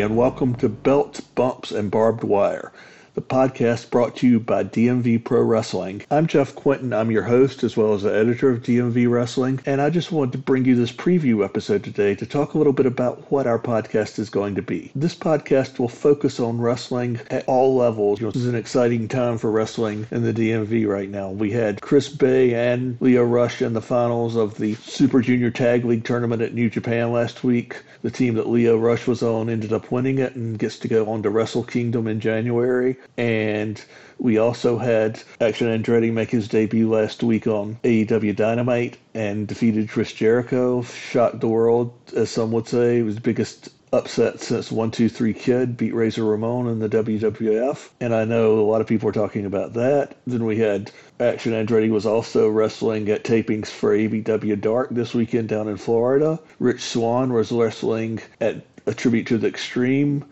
and welcome to Belts, Bumps, and Barbed Wire, the podcast brought to you by DMV Pro Wrestling. I'm Jeff Quinton. I'm your host as well as the editor of DMV Wrestling, and I just wanted to bring you this preview episode today to talk a little bit about what our podcast is going to be. This podcast will focus on wrestling at all levels. You know, this is an exciting time for wrestling in the DMV right now. We had Chris Bey and Lio Rush in the finals of the Super Junior Tag League tournament at New Japan last week. The team that Lio Rush was on ended up winning it and gets to go on to Wrestle Kingdom in January. And we also had Action Andretti make his debut last week on AEW Dynamite and defeated Chris Jericho. Shocked the world, as some would say. It was the biggest upset since 123 Kid beat Razor Ramon in the WWF. And I know a lot of people are talking about that. Then we had Action Andretti was also wrestling at tapings for AEW Dark this weekend down in Florida. Rich Swann was wrestling at tribute to the Extreme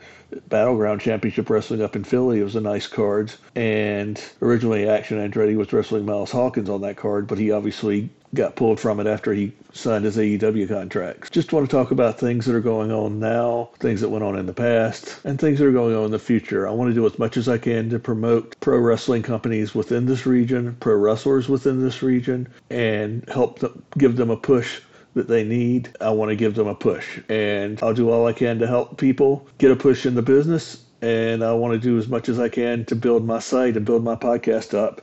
Battleground Championship Wrestling up in Philly. It was a nice card. And originally, Action Andretti was wrestling Miles Hawkins on that card, but he obviously got pulled from it after he signed his AEW contract. Just want to talk about things that are going on now, things that went on in the past, and things that are going on in the future. I want to do as much as I can to promote pro wrestling companies within this region, pro wrestlers within this region, and help them, give them a push that they need, I want to give them a push. And I'll do all I can to help people get a push in the business. And I want to do as much as I can to build my site and build my podcast up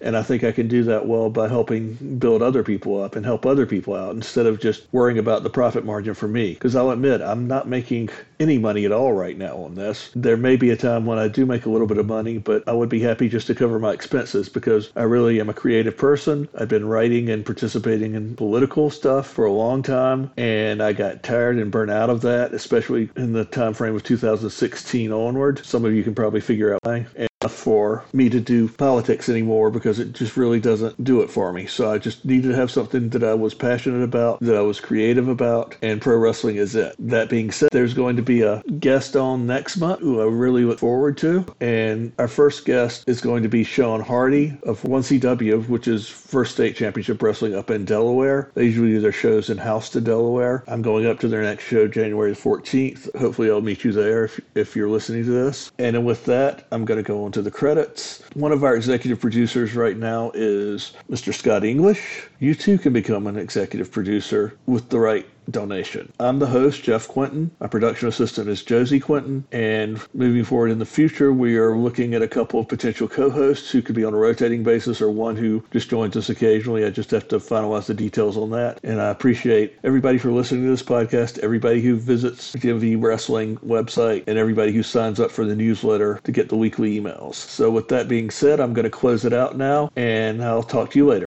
and I think I can do that well by helping build other people up and help other people out instead of just worrying about the profit margin for me. Because I'll admit, I'm not making any money at all right now on this. There may be a time when I do make a little bit of money, but I would be happy just to cover my expenses because I really am a creative person. I've been writing and participating in political stuff for a long time, and I got tired and burnt out of that, especially in the time frame of 2016 onward. Some of you can probably figure out why. For me to do politics anymore because it just really doesn't do it for me. So I just needed to have something that I was passionate about, that I was creative about, and pro wrestling is it. That being said, there's going to be a guest on next month who I really look forward to. And our first guest is going to be Sean Hardy of 1CW, which is First State Championship Wrestling up in Delaware. They usually do their shows in Houston, Delaware. I'm going up to their next show January 14th. Hopefully, I'll meet you there if, if you're listening to this. And with that, I'm going to go on to the credits. One of our executive producers right now is Mr. Scott English. You too can become an executive producer with the right donation. I'm the host, Jeff Quinton. My production assistant is Josie Quinton. And moving forward in the future, we are looking at a couple of potential co hosts who could be on a rotating basis or one who just joins us occasionally. I just have to finalize the details on that. And I appreciate everybody for listening to this podcast, everybody who visits the Wrestling website, and everybody who signs up for the newsletter to get the weekly emails. So, with that being said, I'm going to close it out now and I'll talk to you later.